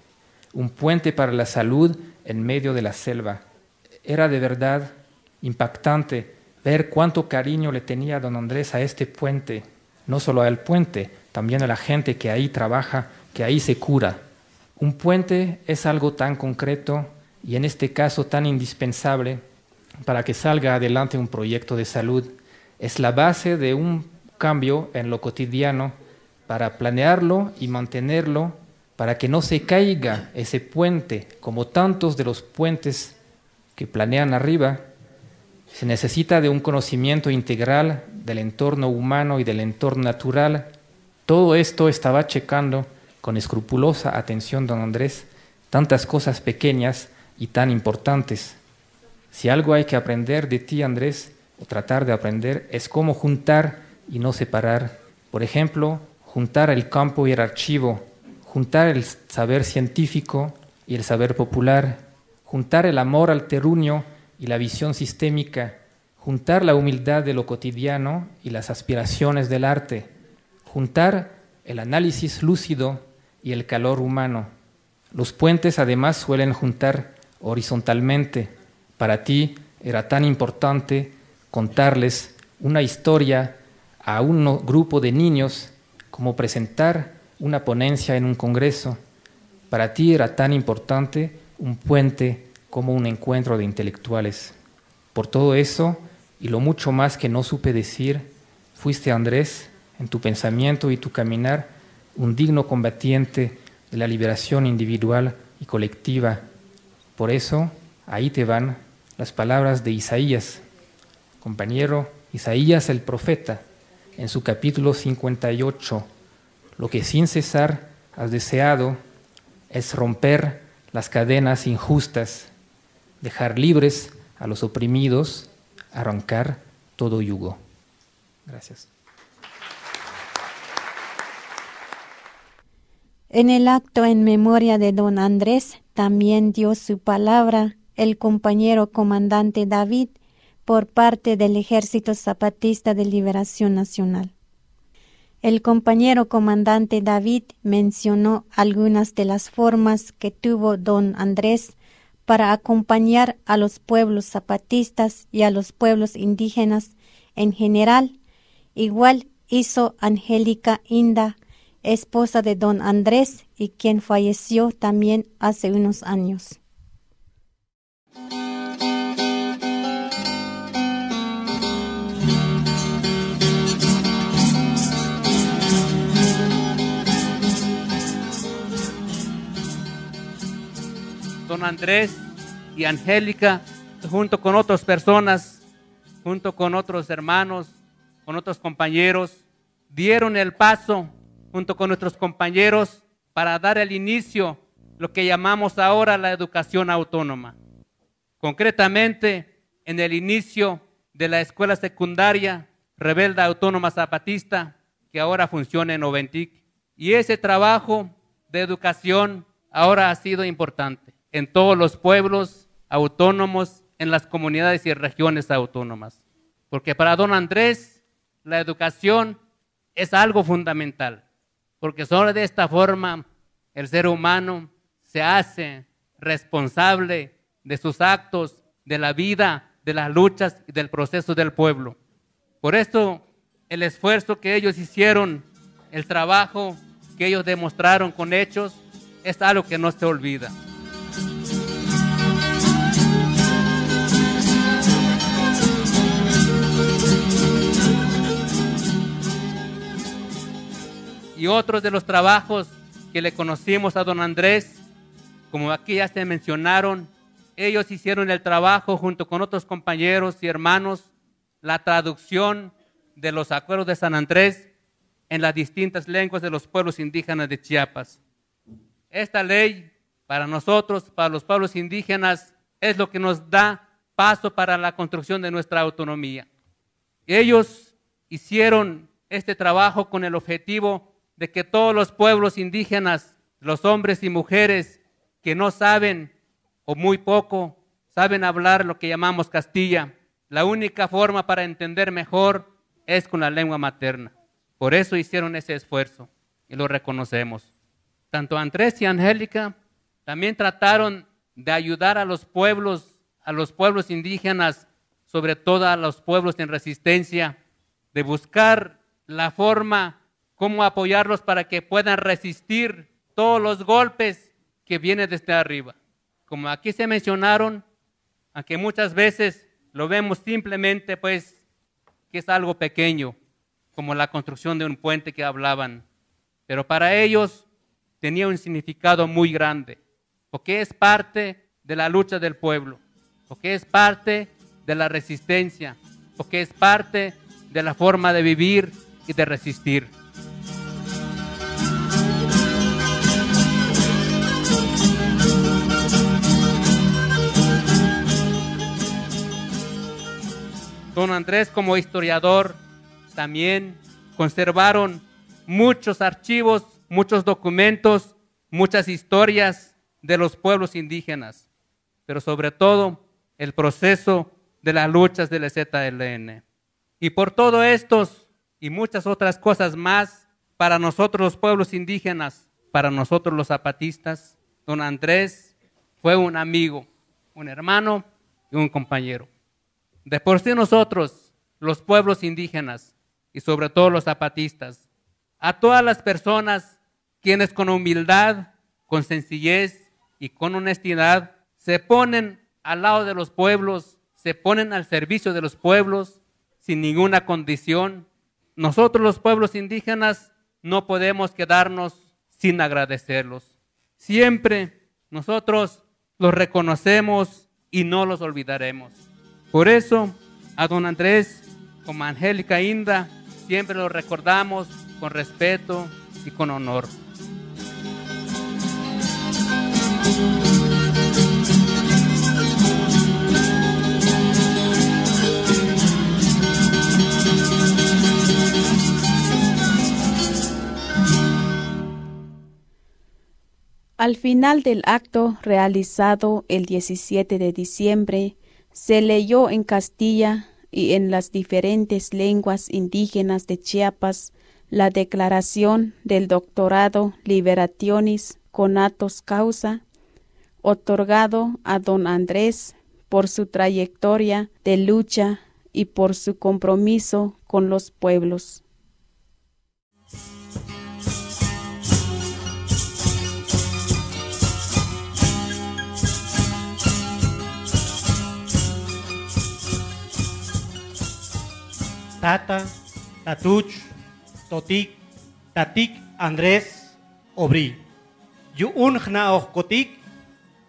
un puente para la salud en medio de la selva. Era de verdad impactante ver cuánto cariño le tenía don Andrés a este puente, no solo al puente, también a la gente que ahí trabaja, que ahí se cura. Un puente es algo tan concreto y en este caso tan indispensable para que salga adelante un proyecto de salud. Es la base de un cambio en lo cotidiano para planearlo y mantenerlo, para que no se caiga ese puente, como tantos de los puentes que planean arriba, se necesita de un conocimiento integral del entorno humano y del entorno natural. Todo esto estaba checando con escrupulosa atención don Andrés, tantas cosas pequeñas y tan importantes. Si algo hay que aprender de ti, Andrés, o tratar de aprender, es cómo juntar y no separar. Por ejemplo, juntar el campo y el archivo, juntar el saber científico y el saber popular, juntar el amor al terruño y la visión sistémica, juntar la humildad de lo cotidiano y las aspiraciones del arte, juntar el análisis lúcido y el calor humano. Los puentes además suelen juntar horizontalmente. Para ti era tan importante contarles una historia a un grupo de niños como presentar una ponencia en un congreso. Para ti era tan importante un puente como un encuentro de intelectuales. Por todo eso y lo mucho más que no supe decir, fuiste Andrés, en tu pensamiento y tu caminar, un digno combatiente de la liberación individual y colectiva. Por eso, ahí te van las palabras de Isaías, compañero Isaías el profeta, en su capítulo 58, lo que sin cesar has deseado es romper las cadenas injustas dejar libres a los oprimidos, arrancar todo yugo. Gracias. En el acto en memoria de don Andrés también dio su palabra el compañero comandante David por parte del Ejército Zapatista de Liberación Nacional. El compañero comandante David mencionó algunas de las formas que tuvo don Andrés para acompañar a los pueblos zapatistas y a los pueblos indígenas en general. Igual hizo Angélica Inda, esposa de don Andrés y quien falleció también hace unos años. Don Andrés y Angélica, junto con otras personas, junto con otros hermanos, con otros compañeros, dieron el paso junto con nuestros compañeros para dar el inicio, lo que llamamos ahora la educación autónoma. Concretamente, en el inicio de la escuela secundaria Rebelda Autónoma Zapatista, que ahora funciona en Oventic. Y ese trabajo de educación ahora ha sido importante en todos los pueblos autónomos, en las comunidades y regiones autónomas. Porque para don Andrés, la educación es algo fundamental, porque solo de esta forma el ser humano se hace responsable de sus actos, de la vida, de las luchas y del proceso del pueblo. Por esto, el esfuerzo que ellos hicieron, el trabajo que ellos demostraron con hechos, es algo que no se olvida. Otros de los trabajos que le conocimos a don Andrés, como aquí ya se mencionaron, ellos hicieron el trabajo junto con otros compañeros y hermanos, la traducción de los acuerdos de San Andrés en las distintas lenguas de los pueblos indígenas de Chiapas. Esta ley para nosotros, para los pueblos indígenas, es lo que nos da paso para la construcción de nuestra autonomía. Ellos hicieron este trabajo con el objetivo de que todos los pueblos indígenas, los hombres y mujeres que no saben o muy poco saben hablar lo que llamamos Castilla, la única forma para entender mejor es con la lengua materna. Por eso hicieron ese esfuerzo y lo reconocemos. Tanto Andrés y Angélica también trataron de ayudar a los pueblos, a los pueblos indígenas, sobre todo a los pueblos en resistencia, de buscar la forma cómo apoyarlos para que puedan resistir todos los golpes que vienen desde arriba. Como aquí se mencionaron, aunque muchas veces lo vemos simplemente pues que es algo pequeño, como la construcción de un puente que hablaban, pero para ellos tenía un significado muy grande, porque es parte de la lucha del pueblo, porque es parte de la resistencia, porque es parte de la forma de vivir y de resistir. Don Andrés como historiador también conservaron muchos archivos, muchos documentos, muchas historias de los pueblos indígenas, pero sobre todo el proceso de las luchas del ZLN. Y por todo estos y muchas otras cosas más, para nosotros los pueblos indígenas, para nosotros los zapatistas, don Andrés fue un amigo, un hermano y un compañero. De por sí nosotros, los pueblos indígenas y sobre todo los zapatistas, a todas las personas quienes con humildad, con sencillez y con honestidad se ponen al lado de los pueblos, se ponen al servicio de los pueblos sin ninguna condición. Nosotros los pueblos indígenas no podemos quedarnos sin agradecerlos. Siempre nosotros los reconocemos y no los olvidaremos. Por eso, a don Andrés, como Angélica Inda, siempre lo recordamos con respeto y con honor. Al final del acto realizado el 17 de diciembre, se leyó en Castilla y en las diferentes lenguas indígenas de Chiapas la declaración del doctorado Liberationis Conatos Causa, otorgado a don Andrés por su trayectoria de lucha y por su compromiso con los pueblos. Tata, Tatuch, Totik, Tatik Andrés, Obri. Yu'un jna ojkotik,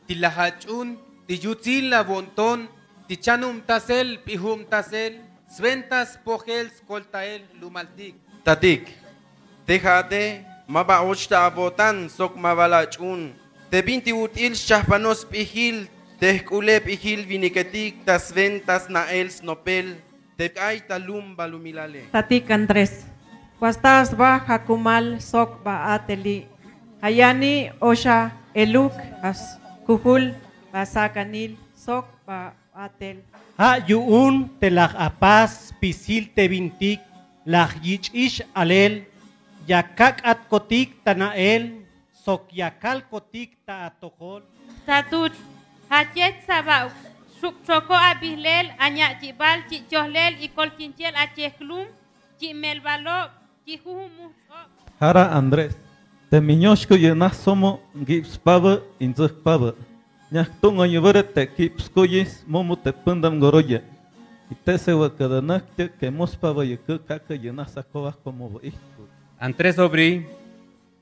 tilahachun, tiyutzil la bonton, tichanum tasel, pihum tasel, sventas pogel skoltael lumaltik. Tatik, tejate, mabaochta abotan sok mabalachun, te binti util shahpanos pihil, tehkule pihil viniketik, tas ventas nael snopel, Tekay talum balumilale. Tatik Andrés. Huastas ba hakumal sok ba ateli. Hayani osha eluk as kuhul basakanil sok ba atel. Ha yuun telak apas pisil te bintik laj yich ish alel, yakak at kotik tanael, sok yakal kotik ta atokol. Tatuch, hachet sabau, choko abihlel, anya jibal, chichohlel, y colchinchel achechlum, chimelbalo, chihuhumu. Hara Andrés, te miñoshko yenah somo gips pava inzuk pava. Nyak tungo yubere te kips kuyis momu te pundam goroye. Y te se wakadanak te que mos pava yeku kaka yenah sakoa como bo Andrés Obrí,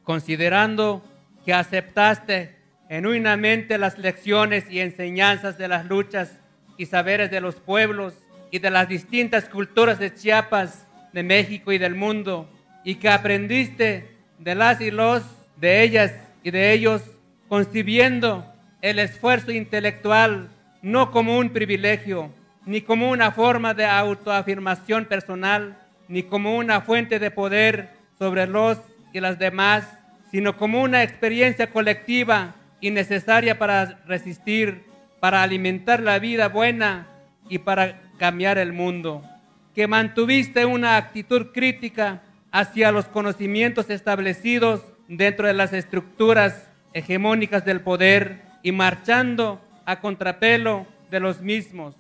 considerando que aceptaste genuinamente las lecciones y enseñanzas de las luchas y saberes de los pueblos y de las distintas culturas de Chiapas, de México y del mundo, y que aprendiste de las y los, de ellas y de ellos, concibiendo el esfuerzo intelectual no como un privilegio, ni como una forma de autoafirmación personal, ni como una fuente de poder sobre los y las demás, sino como una experiencia colectiva y necesaria para resistir, para alimentar la vida buena y para cambiar el mundo. Que mantuviste una actitud crítica hacia los conocimientos establecidos dentro de las estructuras hegemónicas del poder y marchando a contrapelo de los mismos.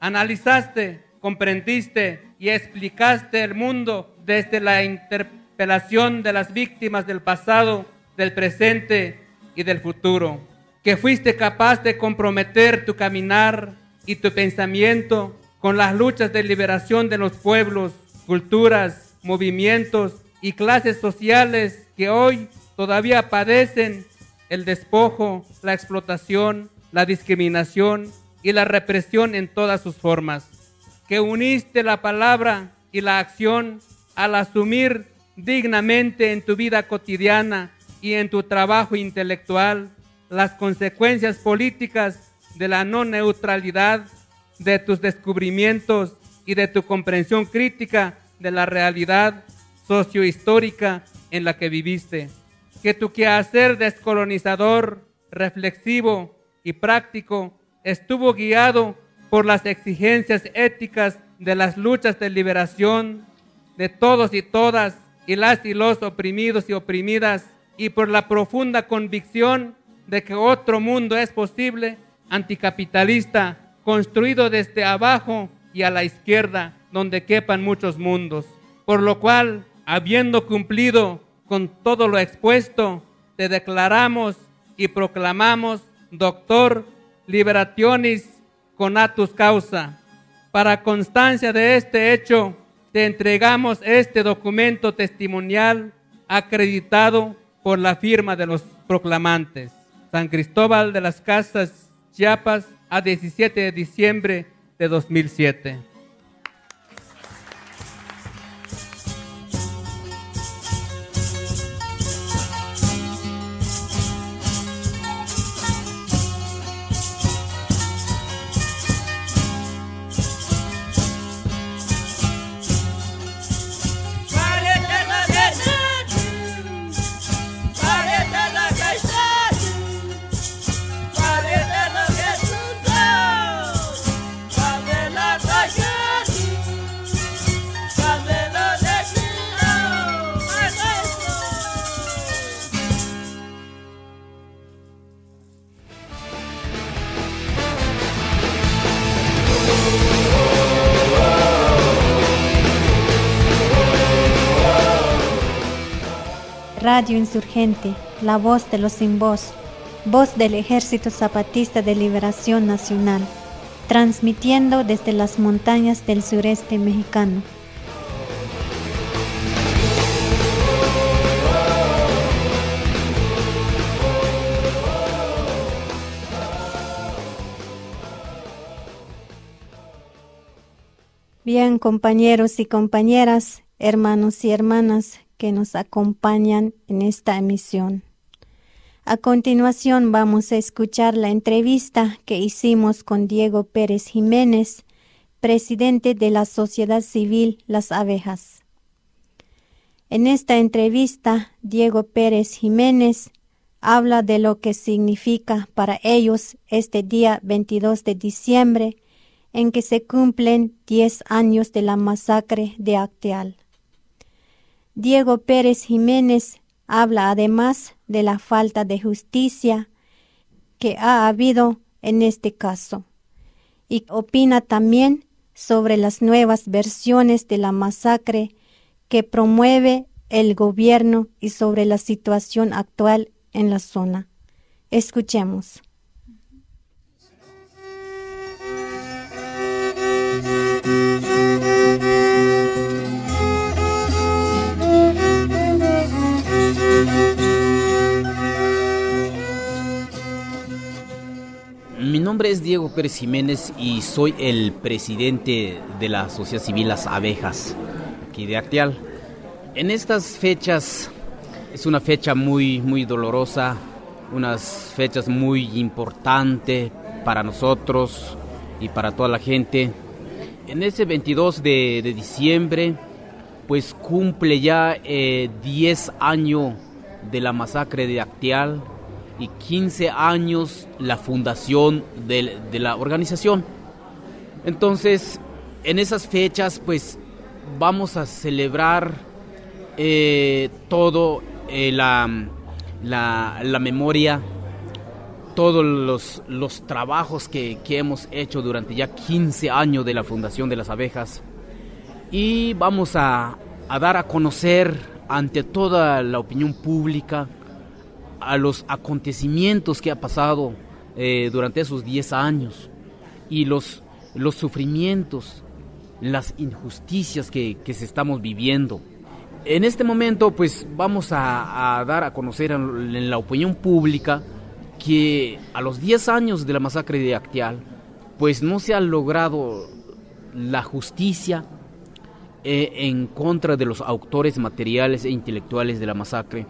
Analizaste, comprendiste y explicaste el mundo desde la interpelación de las víctimas del pasado, del presente y del futuro. Que fuiste capaz de comprometer tu caminar y tu pensamiento con las luchas de liberación de los pueblos, culturas, movimientos y clases sociales que hoy todavía padecen el despojo, la explotación, la discriminación y la represión en todas sus formas. Que uniste la palabra y la acción al asumir dignamente en tu vida cotidiana y en tu trabajo intelectual las consecuencias políticas de la no neutralidad de tus descubrimientos y de tu comprensión crítica de la realidad sociohistórica en la que viviste. Que tu quehacer descolonizador, reflexivo y práctico estuvo guiado por las exigencias éticas de las luchas de liberación de todos y todas y las y los oprimidos y oprimidas y por la profunda convicción de que otro mundo es posible, anticapitalista, construido desde abajo y a la izquierda, donde quepan muchos mundos. Por lo cual, habiendo cumplido con todo lo expuesto, te declaramos y proclamamos doctor liberationis conatus causa. Para constancia de este hecho, te entregamos este documento testimonial acreditado por la firma de los proclamantes. San Cristóbal de las Casas, Chiapas, a 17 de diciembre de 2007. Radio Insurgente, la voz de los sin voz, voz del Ejército Zapatista de Liberación Nacional, transmitiendo desde las montañas del sureste mexicano. Bien, compañeros y compañeras, hermanos y hermanas que nos acompañan en esta emisión. A continuación vamos a escuchar la entrevista que hicimos con Diego Pérez Jiménez, presidente de la Sociedad Civil Las Abejas. En esta entrevista, Diego Pérez Jiménez habla de lo que significa para ellos este día 22 de diciembre en que se cumplen 10 años de la masacre de Acteal. Diego Pérez Jiménez habla además de la falta de justicia que ha habido en este caso y opina también sobre las nuevas versiones de la masacre que promueve el gobierno y sobre la situación actual en la zona. Escuchemos. Mi nombre es Diego Pérez Jiménez y soy el presidente de la Sociedad Civil Las Abejas, aquí de Acteal. En estas fechas es una fecha muy, muy dolorosa, unas fechas muy importantes para nosotros y para toda la gente. En ese 22 de, diciembre, pues cumple ya 10 eh, años de la masacre de Acteal y 15 años la fundación de, de la organización. Entonces, en esas fechas, pues vamos a celebrar eh, todo eh, la, la, la, memoria, todos los, los trabajos que, que, hemos hecho durante ya 15 años de la Fundación de las Abejas y vamos a, a dar a conocer ante toda la opinión pública a los acontecimientos que ha pasado eh, durante esos 10 años y los, los sufrimientos, las injusticias que, que se estamos viviendo. En este momento, pues vamos a, dar a conocer en la opinión pública que a los 10 años de la masacre de Acteal, pues no se ha logrado la justicia eh, en contra de los autores materiales e intelectuales de la masacre.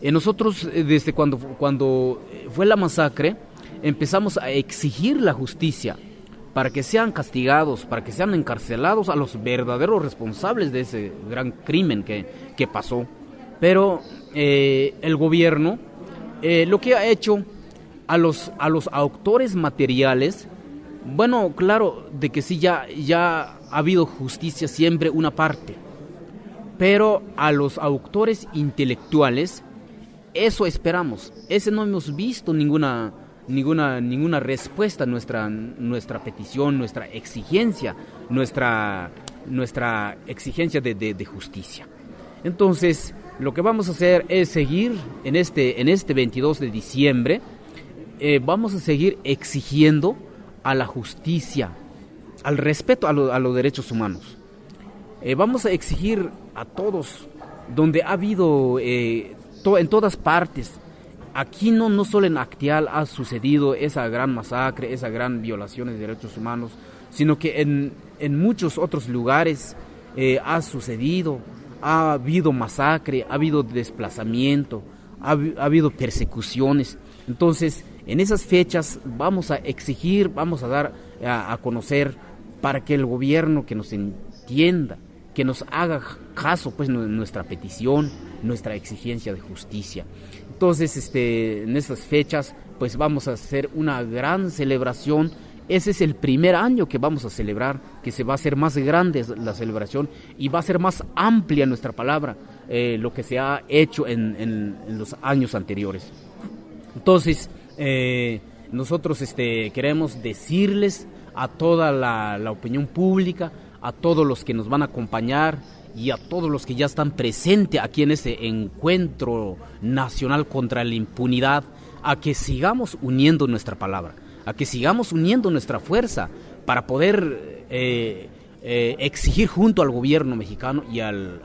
Eh, nosotros, eh, desde cuando, cuando fue la masacre, empezamos a exigir la justicia para que sean castigados, para que sean encarcelados a los verdaderos responsables de ese gran crimen que, que pasó. Pero eh, el gobierno eh, lo que ha hecho a los, a los autores materiales, bueno, claro, de que sí ya, ya ha habido justicia siempre una parte, pero a los autores intelectuales, eso esperamos, ese no hemos visto ninguna ninguna, ninguna respuesta a nuestra, nuestra petición, nuestra exigencia, nuestra, nuestra exigencia de, de, justicia. Entonces, lo que vamos a hacer es seguir en este, en este 22 de diciembre, eh, vamos a seguir exigiendo a la justicia, al respeto a, lo, los derechos humanos. Eh, vamos a exigir a todos, donde ha habido eh, en todas partes aquí no, no solo en Actial ha sucedido esa gran masacre, esa gran violaciones de derechos humanos, sino que en, muchos otros lugares eh, ha sucedido, ha habido masacre, ha habido desplazamiento, ha, ha habido persecuciones. Entonces, en esas fechas vamos a exigir, vamos a dar a, a conocer para que el gobierno que nos entienda, que nos haga caso pues nuestra petición, nuestra exigencia de justicia. Entonces, este, en estas fechas, pues vamos a hacer una gran celebración. Ese es el primer año que vamos a celebrar, que se va a hacer más grande la celebración y va a ser más amplia nuestra palabra, eh, lo que se ha hecho en, en, los años anteriores. Entonces, eh, nosotros este, queremos decirles a toda la, opinión pública, a todos los que nos van a acompañar, y a todos los que ya están presentes aquí en este encuentro nacional contra la impunidad, a que sigamos uniendo nuestra palabra, a que sigamos uniendo nuestra fuerza para poder eh, eh, exigir junto al gobierno mexicano y al,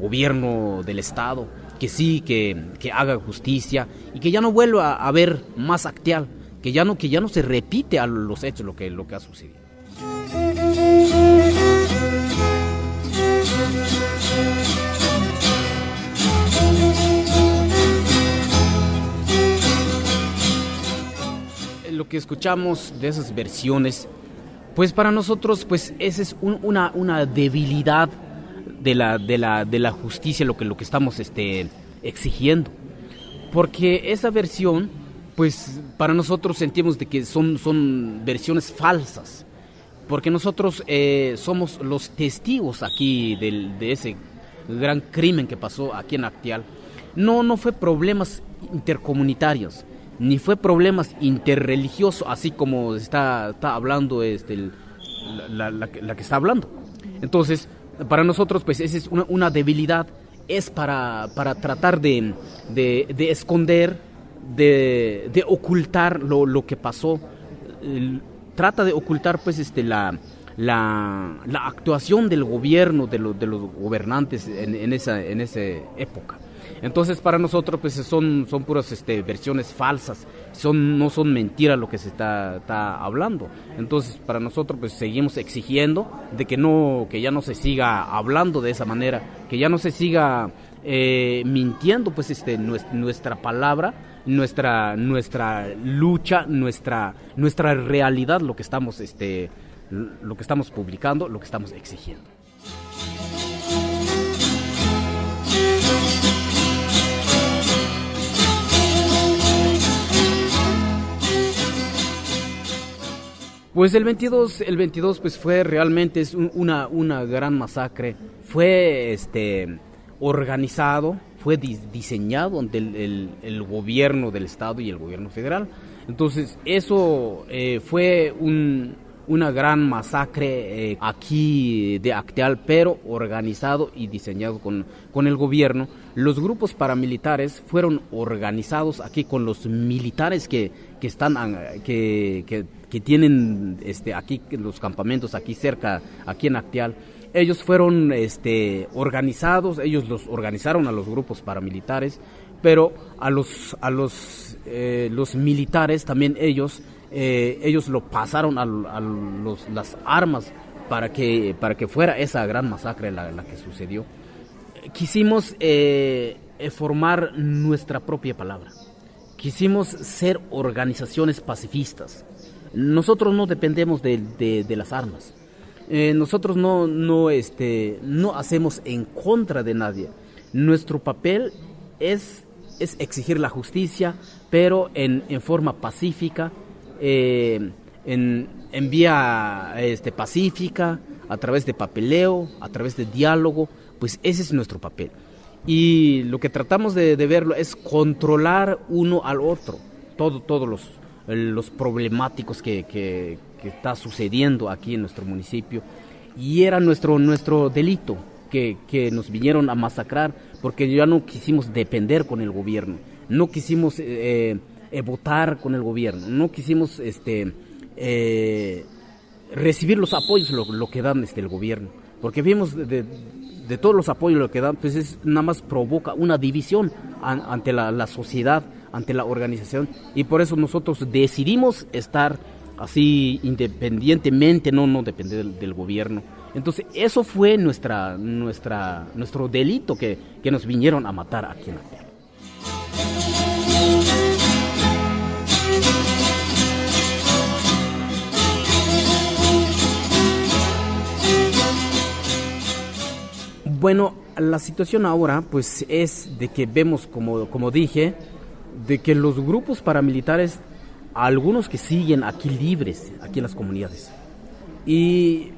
gobierno del Estado que sí, que, que, haga justicia y que ya no vuelva a haber más acteal, que ya no, que ya no se repite a los hechos lo que, lo que ha sucedido. Lo que escuchamos de esas versiones, pues para nosotros, pues esa es un, una, una debilidad de la, de la, de la justicia, lo que, lo que estamos este, exigiendo. Porque esa versión, pues para nosotros sentimos de que son, son versiones falsas porque nosotros eh, somos los testigos aquí del, de ese gran crimen que pasó aquí en Actial. No, no fue problemas intercomunitarios, ni fue problemas interreligiosos, así como está, está hablando este, la, la que está hablando. Entonces, para nosotros, pues esa es una, una debilidad, es para, para tratar de, de- de esconder, de, de ocultar lo, lo que pasó. El- trata de ocultar, pues, este, la, la, la actuación del gobierno, de, lo- de los gobernantes en, en esa, en esa época. Entonces para nosotros pues son, son puras este, versiones falsas, son, no son mentiras lo que se está, está hablando. Entonces para nosotros pues seguimos exigiendo de que, no, que ya no se siga hablando de esa manera, que ya no se siga eh, mintiendo pues este, nues- nuestra palabra, nuestra, nuestra lucha, nuestra, nuestra realidad, lo que estamos, este, lo que estamos publicando, lo que estamos exigiendo. Pues el 22, el 22 pues fue realmente es un- una, una gran masacre. Fue este organizado, fue di- diseñado ante el, el- el gobierno del estado y el gobierno federal. Entonces eso eh, fue un- una gran masacre eh, aquí de Acteal, pero organizado y diseñado con, con el gobierno. Los grupos paramilitares fueron organizados aquí con los militares que, que están ah, que, que, que tienen este aquí los campamentos aquí cerca aquí en Acteal ellos fueron este organizados ellos los organizaron a los grupos paramilitares pero a los a los eh, los militares también ellos eh, ellos lo pasaron a, las armas para que para que fuera esa gran masacre la, que sucedió quisimos eh, formar nuestra propia palabra. Quisimos ser organizaciones pacifistas. Nosotros no dependemos de, de- de las armas. Eh, nosotros no, no, este, no hacemos en contra de nadie. Nuestro papel es, es exigir la justicia, pero en, en forma pacífica, eh, en, en vía este, pacífica, a través de papeleo, a través de diálogo, pues ese es nuestro papel. Y lo que tratamos de, de verlo es controlar uno al otro, todo, todos los, los problemáticos que, que, que está sucediendo aquí en nuestro municipio. Y era nuestro, nuestro delito que, que nos vinieron a masacrar porque ya no quisimos depender con el gobierno, no quisimos eh, eh, votar con el gobierno, no quisimos este, eh, recibir los apoyos lo, que dan este, el gobierno, porque vimos de, de- todos los apoyos lo que dan, pues es, nada más provoca una división an- ante la, la sociedad, ante la organización, y por eso nosotros decidimos estar así independientemente, no, no depender del, del gobierno. Entonces eso fue nuestra, nuestra, nuestro delito que, que nos vinieron a matar aquí en la tierra. Bueno, la situación ahora pues es de que vemos, como, como dije, de que los grupos paramilitares, algunos que siguen aquí libres, aquí en las comunidades. Y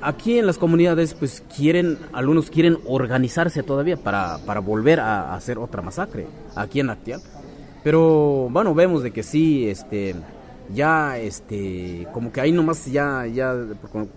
aquí en las comunidades pues quieren, algunos quieren organizarse todavía para, para volver a, hacer otra masacre aquí en Actial. Pero bueno, vemos de que sí, este, ya, este, como que ahí nomás ya, ya,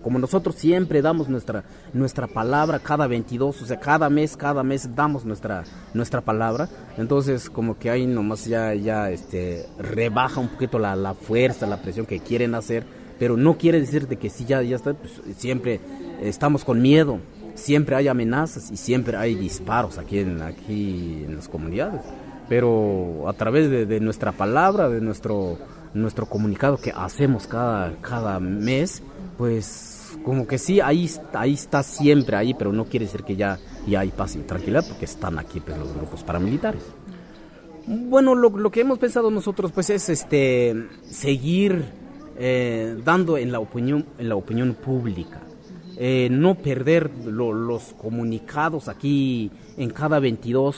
como, nosotros siempre damos nuestra, nuestra palabra cada 22, o sea, cada mes, cada mes damos nuestra, nuestra palabra, entonces como que ahí nomás ya, ya, este, rebaja un poquito la, la fuerza, la presión que quieren hacer, pero no quiere decir de que sí, ya, ya está, pues, siempre estamos con miedo, siempre hay amenazas y siempre hay disparos aquí en, aquí en las comunidades. Pero a través de nuestra palabra, de nuestro, nuestro comunicado que hacemos cada, cada mes, pues como que sí, ahí, ahí está siempre ahí, pero no quiere decir que ya, ya hay paz y tranquilidad, porque están aquí pues, los grupos paramilitares. Bueno, lo, lo que hemos pensado nosotros pues es este, seguir eh, dando en la opinión, en la opinión pública. Eh, no perder lo- los comunicados aquí en cada 22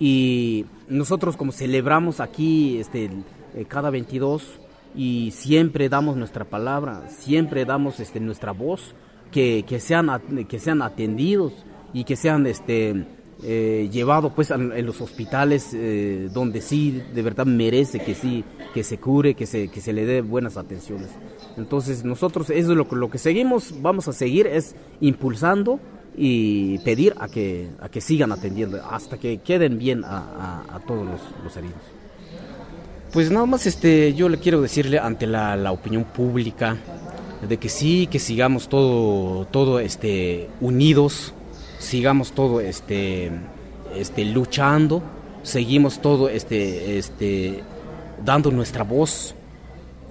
y nosotros como celebramos aquí este, eh, cada 22 y siempre damos nuestra palabra, siempre damos este, nuestra voz, que, que, sean, que sean atendidos y que sean este, eh, llevados pues, en los hospitales eh, donde sí de verdad merece que sí, que se cure, que se, que se le dé buenas atenciones. Entonces nosotros eso es lo, lo que seguimos, vamos a seguir es impulsando y pedir a que, a que sigan atendiendo hasta que queden bien a, todos los, los heridos. Pues nada más este, yo le quiero decirle ante la, la, opinión pública de que sí, que sigamos todo, todo este, unidos, sigamos todo este, este, luchando, seguimos todo este, este, dando nuestra voz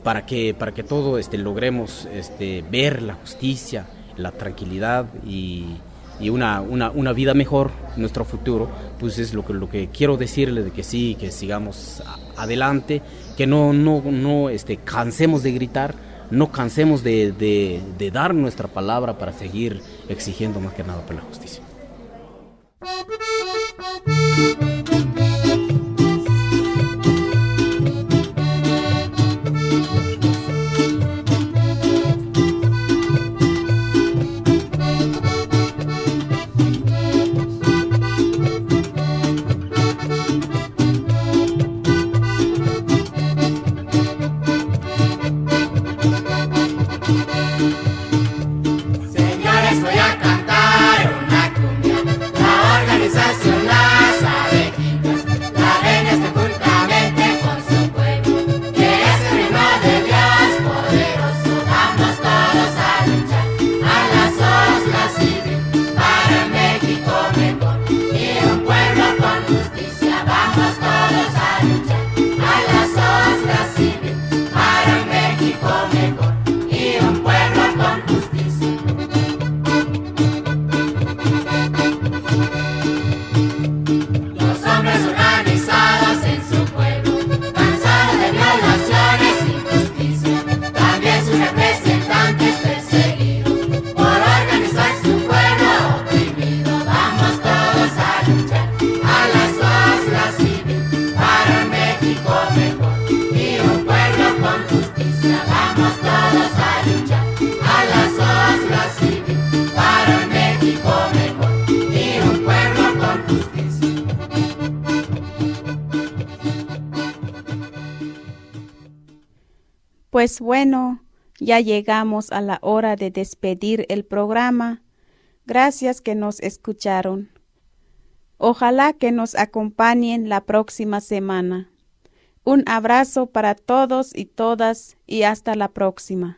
para que, para que todo este, logremos este, ver la justicia, la tranquilidad y, y una, una, una, vida mejor, nuestro futuro, pues es lo que, lo que quiero decirle de que sí, que sigamos adelante, que no, no, no este, cansemos de gritar, no cansemos de, de, de dar nuestra palabra para seguir exigiendo más que nada por la justicia. Pues bueno, ya llegamos a la hora de despedir el programa. Gracias que nos escucharon. Ojalá que nos acompañen la próxima semana. Un abrazo para todos y todas y hasta la próxima.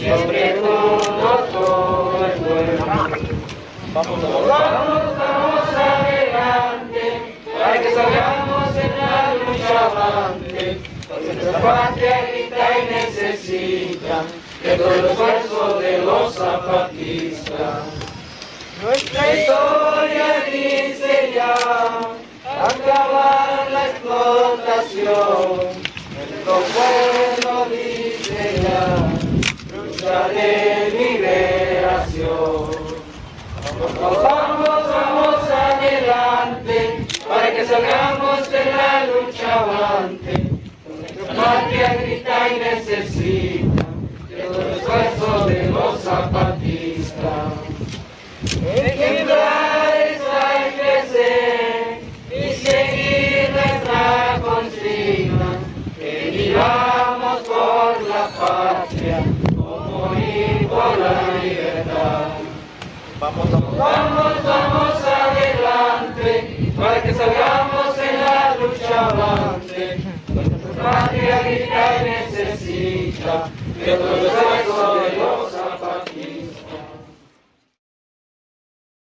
siempre juntos todo el pueblo. Vamos, vamos, vamos adelante, para que salgamos en la lucha avante. Nuestra patria grita y necesita de todo el esfuerzo de los zapatistas. Nuestra historia dice ya acabar la explotación. Nuestro pueblo dice ya lucha de liberación. Vamos, vamos, vamos adelante para que salgamos de la lucha avante. Nuestra patria grita y necesita de todo el esfuerzo de los zapatistas. Ejemplares hay que ser y seguir nuestra consigna, que vivamos por la patria, por la libertad. Vamos, vamos, vamos, vamos adelante, para que salgamos en la lucha avante. Nuestra patria grita y necesita, que todos